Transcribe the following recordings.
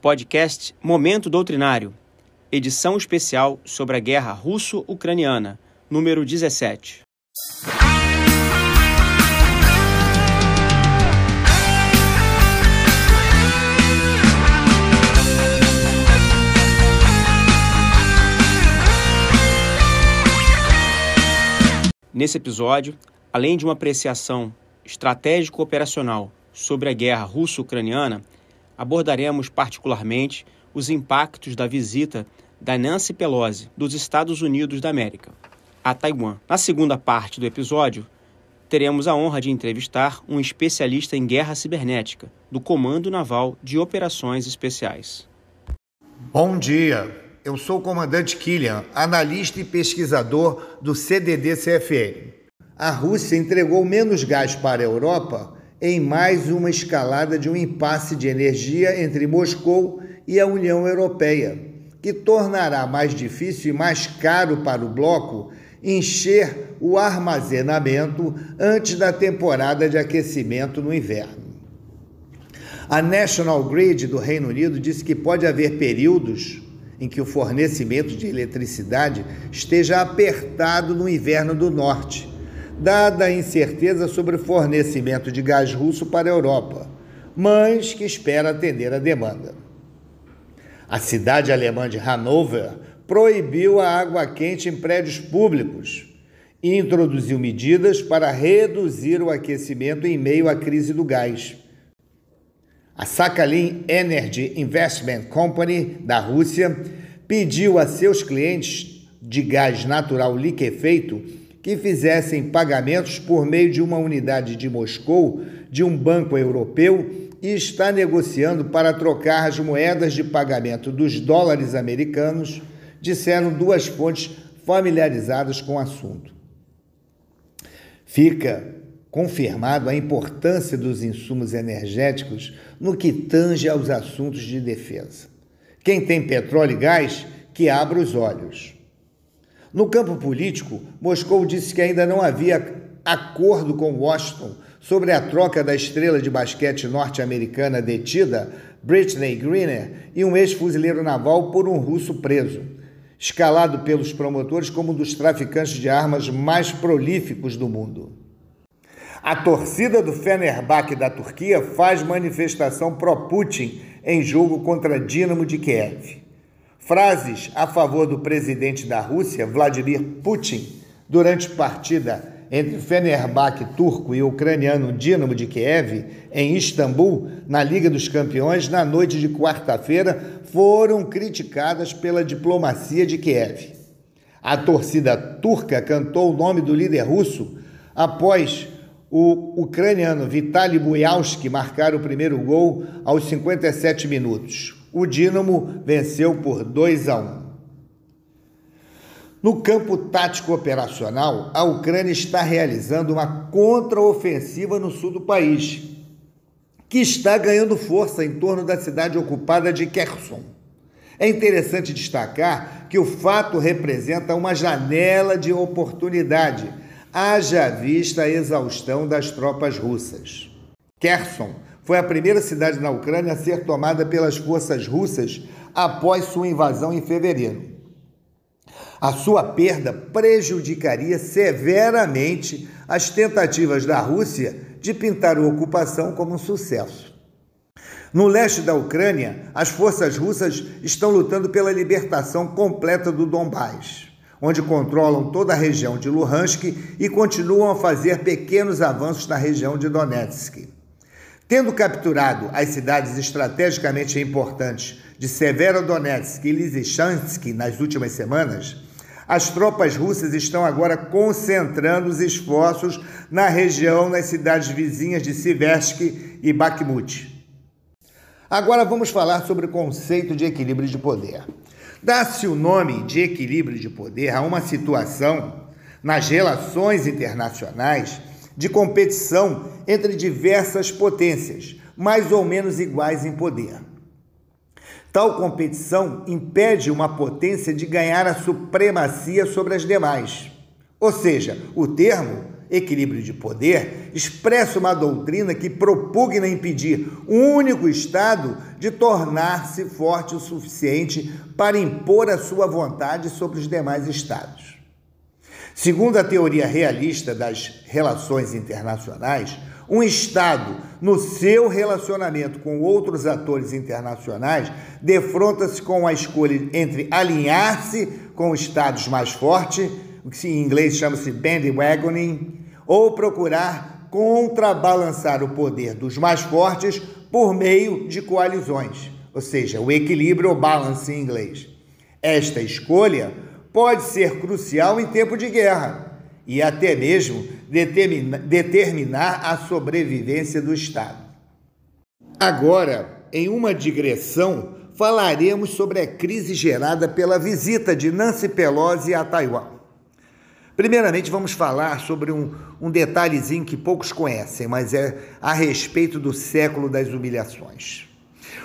Podcast Momento Doutrinário, edição especial sobre a guerra russo-ucraniana, número 17. Nesse episódio, além de uma apreciação estratégico-operacional sobre a guerra russo-ucraniana, abordaremos particularmente os impactos da visita da Nancy Pelosi dos Estados Unidos da América a Taiwan. Na segunda parte do episódio, teremos a honra de entrevistar um especialista em guerra cibernética do Comando Naval de Operações Especiais. Bom dia. Eu sou o comandante Killian, analista e pesquisador do CDD-CFN. A Rússia entregou menos gás para a Europa em mais uma escalada de um impasse de energia entre Moscou e a União Europeia, que tornará mais difícil e mais caro para o bloco encher o armazenamento antes da temporada de aquecimento no inverno. A National Grid do Reino Unido disse que pode haver períodos em que o fornecimento de eletricidade esteja apertado no inverno do norte, dada a incerteza sobre o fornecimento de gás russo para a Europa, mas que espera atender a demanda. A cidade alemã de Hanover proibiu a água quente em prédios públicos e introduziu medidas para reduzir o aquecimento em meio à crise do gás a Sakhalin Energy Investment Company da Rússia pediu a seus clientes de gás natural liquefeito que fizessem pagamentos por meio de uma unidade de Moscou de um banco europeu e está negociando para trocar as moedas de pagamento dos dólares americanos, disseram duas fontes familiarizadas com o assunto. Fica confirmado a importância dos insumos energéticos no que tange aos assuntos de defesa. Quem tem petróleo e gás, que abra os olhos. No campo político, Moscou disse que ainda não havia acordo com Washington sobre a troca da estrela de basquete norte-americana detida, Britney Greener, e um ex-fuzileiro naval por um russo preso, escalado pelos promotores como um dos traficantes de armas mais prolíficos do mundo. A torcida do Fenerbahçe da Turquia faz manifestação pró-Putin em jogo contra Dinamo de Kiev. Frases a favor do presidente da Rússia, Vladimir Putin, durante partida entre Fenerbahçe turco e o ucraniano Dinamo de Kiev, em Istambul, na Liga dos Campeões, na noite de quarta-feira, foram criticadas pela diplomacia de Kiev. A torcida turca cantou o nome do líder russo após o ucraniano Vitaly Bujalski marcar o primeiro gol aos 57 minutos. O Dinamo venceu por 2 a 1. No campo tático operacional, a Ucrânia está realizando uma contraofensiva no sul do país, que está ganhando força em torno da cidade ocupada de Kherson. É interessante destacar que o fato representa uma janela de oportunidade haja vista a exaustão das tropas russas. Kherson foi a primeira cidade na Ucrânia a ser tomada pelas forças russas após sua invasão em fevereiro. A sua perda prejudicaria severamente as tentativas da Rússia de pintar a ocupação como um sucesso. No leste da Ucrânia, as forças russas estão lutando pela libertação completa do Donbás onde controlam toda a região de Luhansk e continuam a fazer pequenos avanços na região de Donetsk. Tendo capturado as cidades estrategicamente importantes de Severodonetsk e Lysychansk nas últimas semanas, as tropas russas estão agora concentrando os esforços na região nas cidades vizinhas de Siversk e Bakhmut. Agora vamos falar sobre o conceito de equilíbrio de poder. Dá-se o nome de equilíbrio de poder a uma situação nas relações internacionais de competição entre diversas potências, mais ou menos iguais em poder. Tal competição impede uma potência de ganhar a supremacia sobre as demais. Ou seja, o termo equilíbrio de poder, expressa uma doutrina que propugna impedir um único Estado de tornar-se forte o suficiente para impor a sua vontade sobre os demais Estados. Segundo a teoria realista das relações internacionais, um Estado, no seu relacionamento com outros atores internacionais, defronta-se com a escolha entre alinhar-se com Estados mais fortes, o que em inglês chama-se bandwagoning, ou procurar contrabalançar o poder dos mais fortes por meio de coalizões, ou seja, o equilíbrio ou balance em inglês. Esta escolha pode ser crucial em tempo de guerra e até mesmo determinar a sobrevivência do Estado. Agora, em uma digressão, falaremos sobre a crise gerada pela visita de Nancy Pelosi a Taiwan. Primeiramente, vamos falar sobre um, um detalhezinho que poucos conhecem, mas é a respeito do século das humilhações.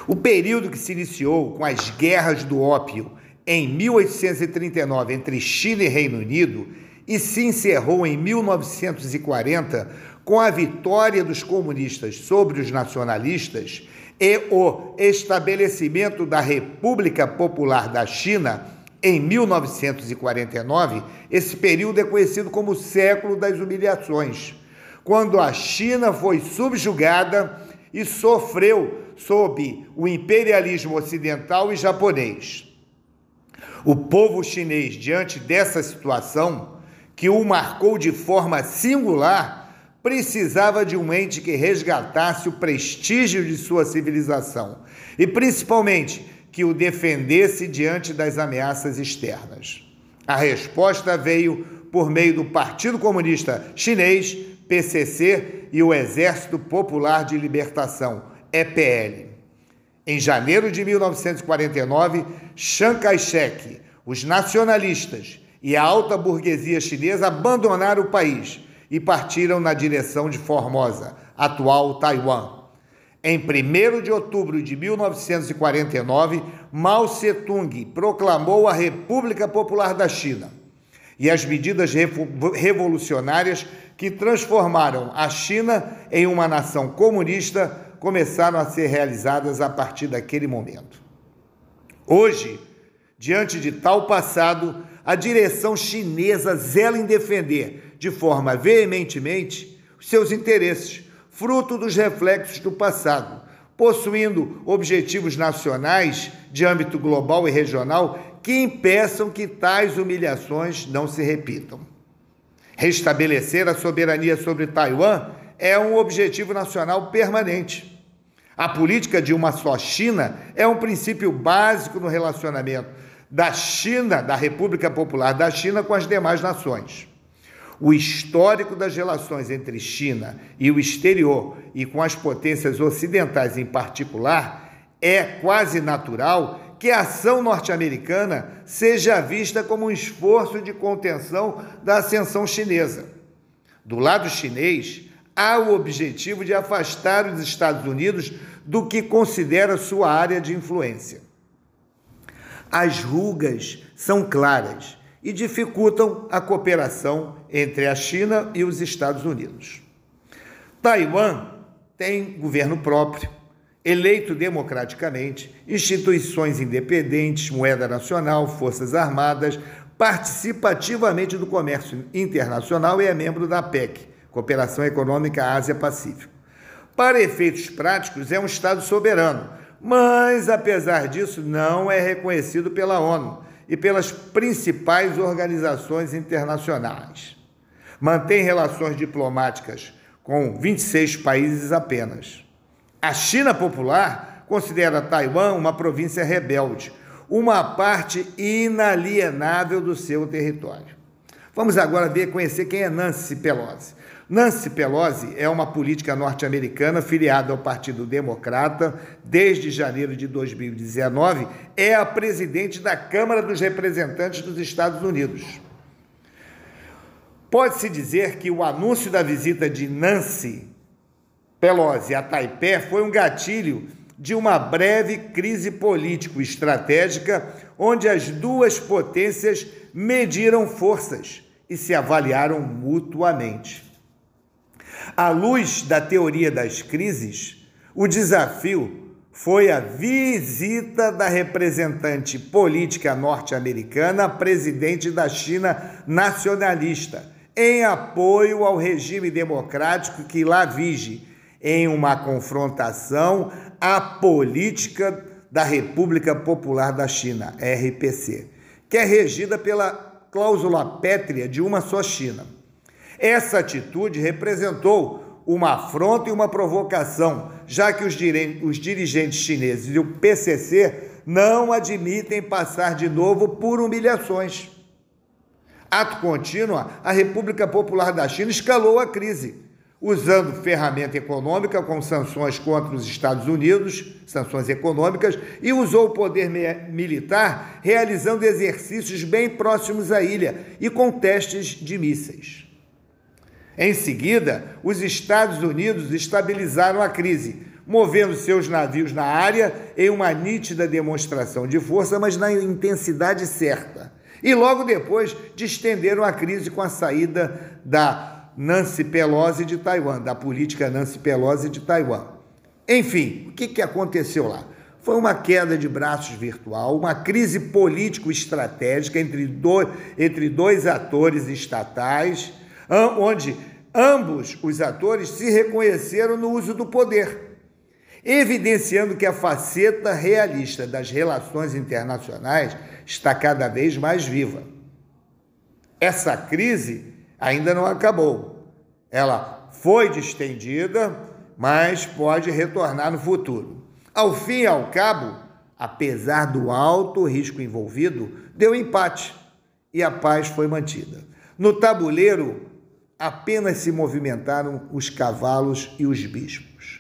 O período que se iniciou com as guerras do ópio em 1839 entre Chile e Reino Unido e se encerrou em 1940 com a vitória dos comunistas sobre os nacionalistas e o estabelecimento da República Popular da China em 1949, esse período é conhecido como o século das humilhações, quando a China foi subjugada e sofreu sob o imperialismo ocidental e japonês. O povo chinês, diante dessa situação, que o marcou de forma singular, precisava de um ente que resgatasse o prestígio de sua civilização e, principalmente, que o defendesse diante das ameaças externas. A resposta veio por meio do Partido Comunista Chinês, PCC, e o Exército Popular de Libertação, EPL. Em janeiro de 1949, Chiang Kai-shek, os nacionalistas e a alta burguesia chinesa abandonaram o país e partiram na direção de Formosa, atual Taiwan. Em 1 de outubro de 1949, Mao Tse-tung proclamou a República Popular da China. E as medidas revolucionárias que transformaram a China em uma nação comunista começaram a ser realizadas a partir daquele momento. Hoje, diante de tal passado, a direção chinesa zela em defender de forma veementemente seus interesses, fruto dos reflexos do passado, possuindo objetivos nacionais de âmbito global e regional que impeçam que tais humilhações não se repitam. Restabelecer a soberania sobre Taiwan é um objetivo nacional permanente. A política de uma só China é um princípio básico no relacionamento da China, da República Popular da China, com as demais nações. O histórico das relações entre China e o exterior, e com as potências ocidentais em particular, é quase natural que a ação norte-americana seja vista como um esforço de contenção da ascensão chinesa. Do lado chinês, há o objetivo de afastar os Estados Unidos do que considera sua área de influência as rugas são claras e dificultam a cooperação entre a China e os Estados Unidos. Taiwan tem governo próprio, eleito democraticamente, instituições independentes, moeda nacional, forças armadas, participa ativamente do comércio internacional e é membro da APEC, Cooperação Econômica Ásia-Pacífico. Para efeitos práticos, é um Estado soberano, mas, apesar disso, não é reconhecido pela ONU e pelas principais organizações internacionais. Mantém relações diplomáticas com 26 países apenas. A China Popular considera Taiwan uma província rebelde, uma parte inalienável do seu território. Vamos agora ver conhecer quem é Nancy Pelosi. Nancy Pelosi é uma política norte-americana filiada ao Partido Democrata desde janeiro de 2019, é a presidente da Câmara dos Representantes dos Estados Unidos. Pode-se dizer que o anúncio da visita de Nancy Pelosi a Taipei foi um gatilho de uma breve crise político-estratégica onde as duas potências mediram forças e se avaliaram mutuamente. À luz da teoria das crises, o desafio foi a visita da representante política norte-americana presidente da China nacionalista, em apoio ao regime democrático que lá vige, em uma confrontação à política da República Popular da China, RPC, que é regida pela cláusula pétrea de uma só China. Essa atitude representou uma afronta e uma provocação, já que os, dirigentes chineses e o PCC não admitem passar de novo por humilhações. Ato contínuo, a República Popular da China escalou a crise, usando ferramenta econômica com sanções contra os Estados Unidos, sanções econômicas, e usou o poder militar realizando exercícios bem próximos à ilha e com testes de mísseis. Em seguida, os Estados Unidos estabilizaram a crise, movendo seus navios na área em uma nítida demonstração de força, mas na intensidade certa. E logo depois distenderam a crise com a saída da Nancy Pelosi de Taiwan, da política Nancy Pelosi de Taiwan. Enfim, o que, que aconteceu lá? Foi uma queda de braços virtual, uma crise político-estratégica entre, dois, entre dois atores estatais, onde ambos os atores se reconheceram no uso do poder, evidenciando que a faceta realista das relações internacionais está cada vez mais viva. Essa crise ainda não acabou. Ela foi distendida, mas pode retornar no futuro. Ao fim e ao cabo, apesar do alto risco envolvido, deu empate e a paz foi mantida. No tabuleiro, apenas se movimentaram os cavalos e os bispos.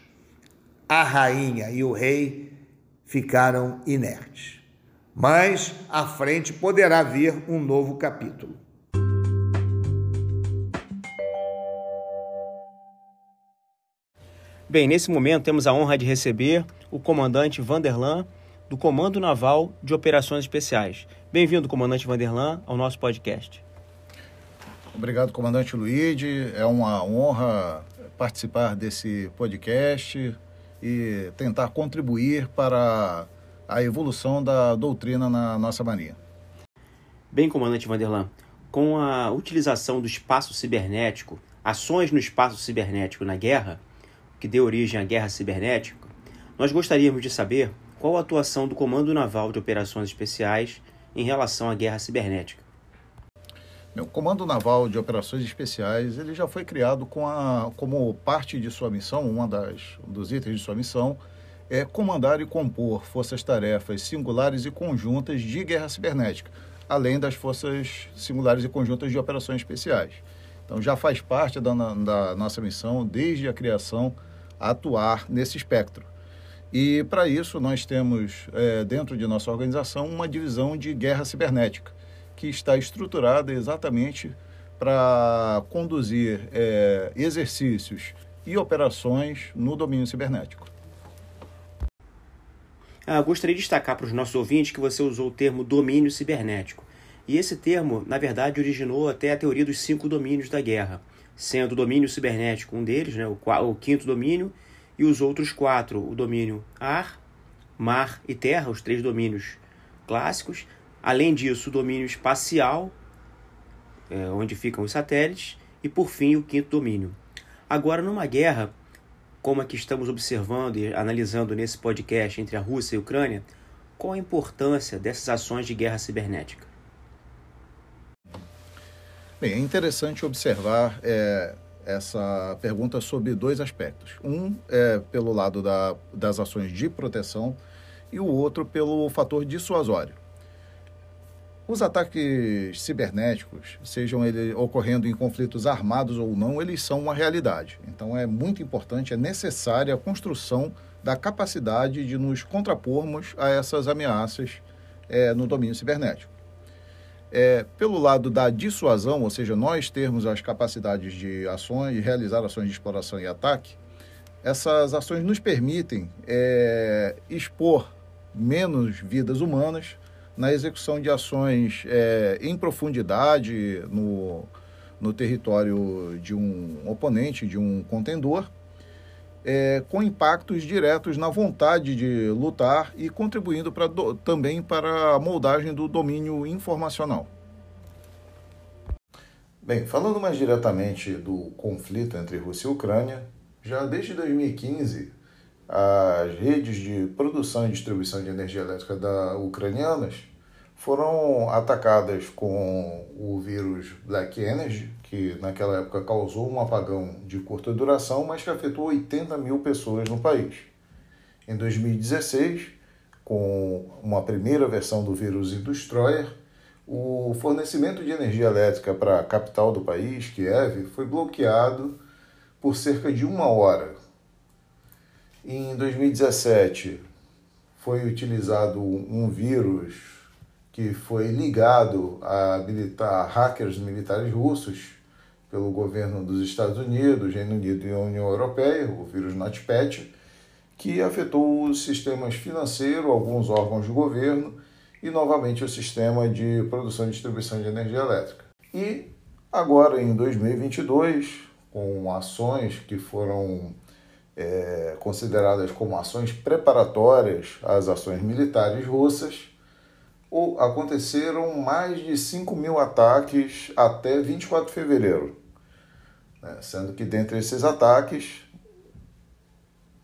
A rainha e o rei ficaram inertes. Mas à frente poderá vir um novo capítulo. Bem, nesse momento temos a honra de receber o comandante Vanderlan, do Comando Naval de Operações Especiais. Bem-vindo, comandante Vanderlan, ao nosso podcast. Obrigado, comandante Luigi. É uma honra participar desse podcast e tentar contribuir para a evolução da doutrina na nossa marinha. Bem, comandante Vanderlan, com a utilização do espaço cibernético, ações no espaço cibernético na guerra, que deu origem à guerra cibernética, nós gostaríamos de saber qual a atuação do Comando Naval de Operações Especiais em relação à guerra cibernética. O Comando Naval de Operações Especiais ele já foi criado com a, como parte de sua missão, uma das dos itens de sua missão é comandar e compor forças-tarefas singulares e conjuntas de guerra cibernética, além das forças singulares e conjuntas de operações especiais. Então já faz parte da, da nossa missão desde a criação atuar nesse espectro. E para isso nós temos é, dentro de nossa organização uma divisão de guerra cibernética, que está estruturada exatamente para conduzir é, exercícios e operações no domínio cibernético. Ah, gostaria de destacar para os nossos ouvintes que você usou o termo domínio cibernético. E esse termo, na verdade, originou até a teoria dos cinco domínios da guerra sendo o domínio cibernético um deles, né, o, o quinto domínio, e os outros quatro, o domínio ar, mar e terra, os três domínios clássicos. Além disso, o domínio espacial, é, onde ficam os satélites, e por fim o quinto domínio. Agora, numa guerra como a que estamos observando e analisando nesse podcast entre a Rússia e a Ucrânia, qual a importância dessas ações de guerra cibernética? Bem, é interessante observar é, essa pergunta sobre dois aspectos. Um é pelo lado da, das ações de proteção e o outro pelo fator dissuasório. Os ataques cibernéticos, sejam eles ocorrendo em conflitos armados ou não, eles são uma realidade. Então é muito importante, é necessária a construção da capacidade de nos contrapormos a essas ameaças é, no domínio cibernético. É, pelo lado da dissuasão, ou seja, nós termos as capacidades de ações, de realizar ações de exploração e ataque, essas ações nos permitem é, expor menos vidas humanas na execução de ações é, em profundidade no, no território de um oponente, de um contendor, é, com impactos diretos na vontade de lutar e contribuindo pra, do, também para a moldagem do domínio informacional. Bem, falando mais diretamente do conflito entre Rússia e Ucrânia, já desde 2015, as redes de produção e distribuição de energia elétrica da ucranianas foram atacadas com o vírus Black Energy, que naquela época causou um apagão de curta duração, mas que afetou 80 mil pessoas no país. Em 2016, com uma primeira versão do vírus Destroyer, o fornecimento de energia elétrica para a capital do país, Kiev, foi bloqueado por cerca de uma hora. Em 2017, foi utilizado um vírus que foi ligado a militar, hackers militares russos pelo governo dos Estados Unidos, Reino Unido e União Europeia, o vírus NotPetya, que afetou os sistemas financeiros, alguns órgãos do governo e novamente o sistema de produção e distribuição de energia elétrica. E agora em 2022, com ações que foram é, consideradas como ações preparatórias às ações militares russas, aconteceram mais de 5 mil ataques até 24 de fevereiro né? sendo que dentre esses ataques,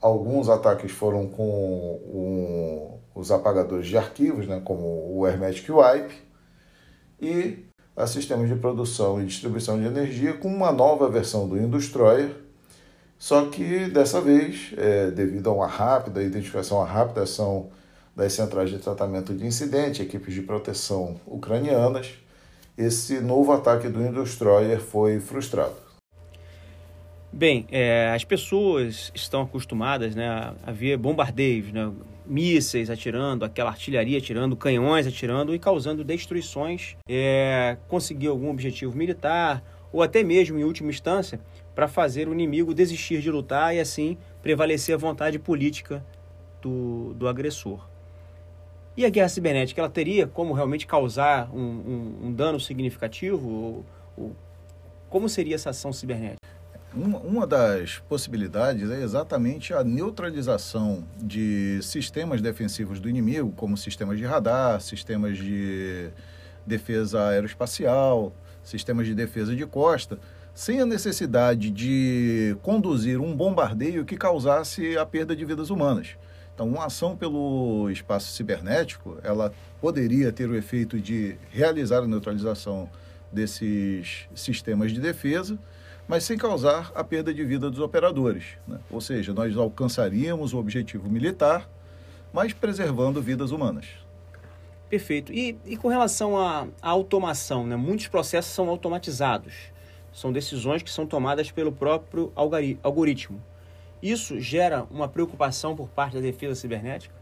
alguns ataques foram com um, os apagadores de arquivos, né? como o Hermetic Wipe, e a sistemas de produção e distribuição de energia com uma nova versão do Industroyer, só que dessa vez, é, devido a uma rápida identificação, a rápida ação das centrais de tratamento de incidente, equipes de proteção ucranianas, esse novo ataque do Industroyer foi frustrado. Bem, é, as pessoas estão acostumadas né, a ver bombardeios, né, mísseis atirando, aquela artilharia atirando, canhões atirando e causando destruições, é, conseguir algum objetivo militar ou até mesmo, em última instância, para fazer o inimigo desistir de lutar e assim prevalecer a vontade política do, do agressor. E a guerra cibernética, ela teria como realmente causar um, um, um dano significativo? Ou, ou, como seria essa ação cibernética? Uma, uma das possibilidades é exatamente a neutralização de sistemas defensivos do inimigo, como sistemas de radar, sistemas de defesa aeroespacial, sistemas de defesa de costa, sem a necessidade de conduzir um bombardeio que causasse a perda de vidas humanas. Então, uma ação pelo espaço cibernético, ela poderia ter o efeito de realizar a neutralização desses sistemas de defesa mas sem causar a perda de vida dos operadores. Né? Ou seja, nós alcançaríamos o objetivo militar, mas preservando vidas humanas. Perfeito. E, e com relação à, automação, né? muitos processos são automatizados. São decisões que são tomadas pelo próprio algoritmo. Isso gera uma preocupação por parte da defesa cibernética?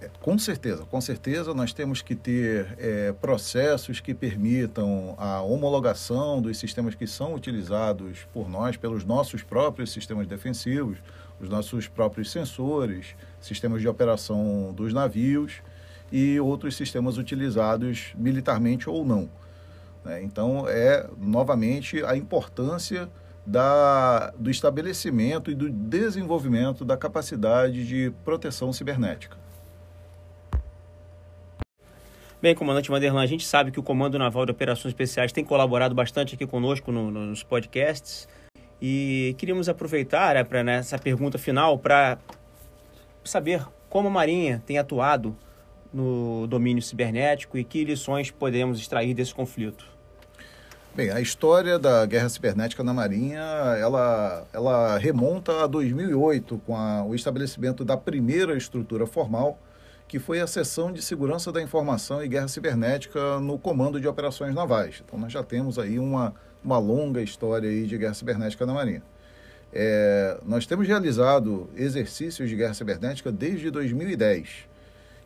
É, com certeza, com certeza nós temos que ter é, processos que permitam a homologação dos sistemas que são utilizados por nós, pelos nossos próprios sistemas defensivos, os nossos próprios sensores, sistemas de operação dos navios e outros sistemas utilizados militarmente ou não. Né? Então, é novamente a importância da, do estabelecimento e do desenvolvimento da capacidade de proteção cibernética. Bem, comandante Vanderlan, a gente sabe que o Comando Naval de Operações Especiais tem colaborado bastante aqui conosco no, no, nos podcasts e queríamos aproveitar né, para nessa pergunta final para saber como a Marinha tem atuado no domínio cibernético e que lições podemos extrair desse conflito. Bem, a história da guerra cibernética na Marinha, ela, ela remonta a 2008, com a, o estabelecimento da primeira estrutura formal que foi a seção de segurança da informação e guerra cibernética no Comando de Operações Navais. Então nós já temos aí uma, uma longa história aí de guerra cibernética na Marinha. É, nós temos realizado exercícios de guerra cibernética desde 2010.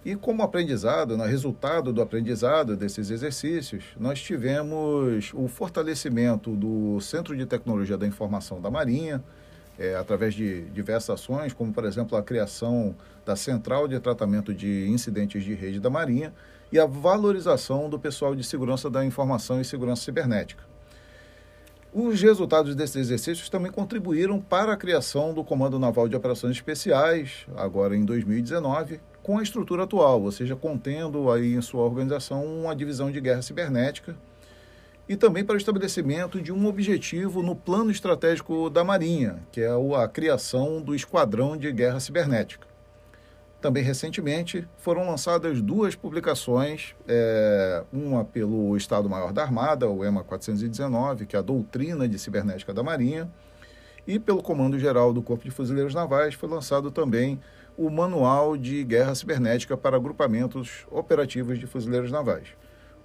E como aprendizado, no né, resultado do aprendizado desses exercícios, nós tivemos o fortalecimento do Centro de Tecnologia da Informação da Marinha, é, através de diversas ações, como, por exemplo, a criação da Central de Tratamento de Incidentes de Rede da Marinha e a valorização do pessoal de segurança da informação e segurança cibernética. Os resultados desses exercícios também contribuíram para a criação do Comando Naval de Operações Especiais, agora em 2019, com a estrutura atual, ou seja, contendo aí em sua organização uma divisão de guerra cibernética e também para o estabelecimento de um objetivo no plano estratégico da Marinha, que é a criação do Esquadrão de Guerra Cibernética. Também recentemente foram lançadas duas publicações, é, uma pelo Estado-Maior da Armada, o EMA 419, que é a Doutrina de Cibernética da Marinha, e pelo Comando Geral do Corpo de Fuzileiros Navais foi lançado também o Manual de Guerra Cibernética para Agrupamentos Operativos de Fuzileiros Navais.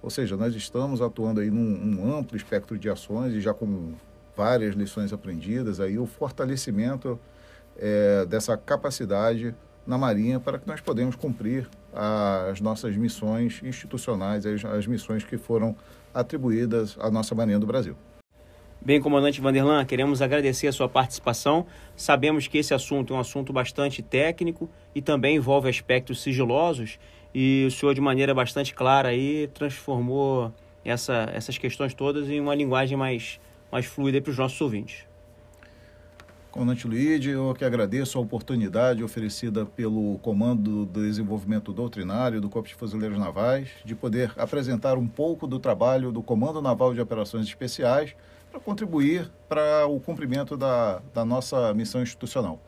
Ou seja, nós estamos atuando aí num, amplo espectro de ações e já com várias lições aprendidas, aí o fortalecimento é, dessa capacidade na Marinha para que nós podemos cumprir as nossas missões institucionais, as, as missões que foram atribuídas à nossa Marinha do Brasil. Bem, comandante Vanderlan, queremos agradecer a sua participação. Sabemos que esse assunto é um assunto bastante técnico e também envolve aspectos sigilosos e o senhor, de maneira bastante clara, aí, transformou essa, essas questões todas em uma linguagem mais, mais fluida para os nossos ouvintes. Comandante Luíde, eu que agradeço a oportunidade oferecida pelo Comando do Desenvolvimento Doutrinário do Corpo de Fuzileiros Navais de poder apresentar um pouco do trabalho do Comando Naval de Operações Especiais para contribuir para o cumprimento da, da nossa missão institucional.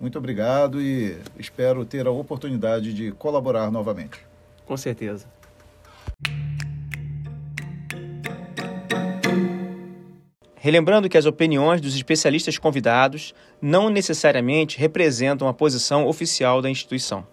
Muito obrigado e espero ter a oportunidade de colaborar novamente. Com certeza. Relembrando que as opiniões dos especialistas convidados não necessariamente representam a posição oficial da instituição.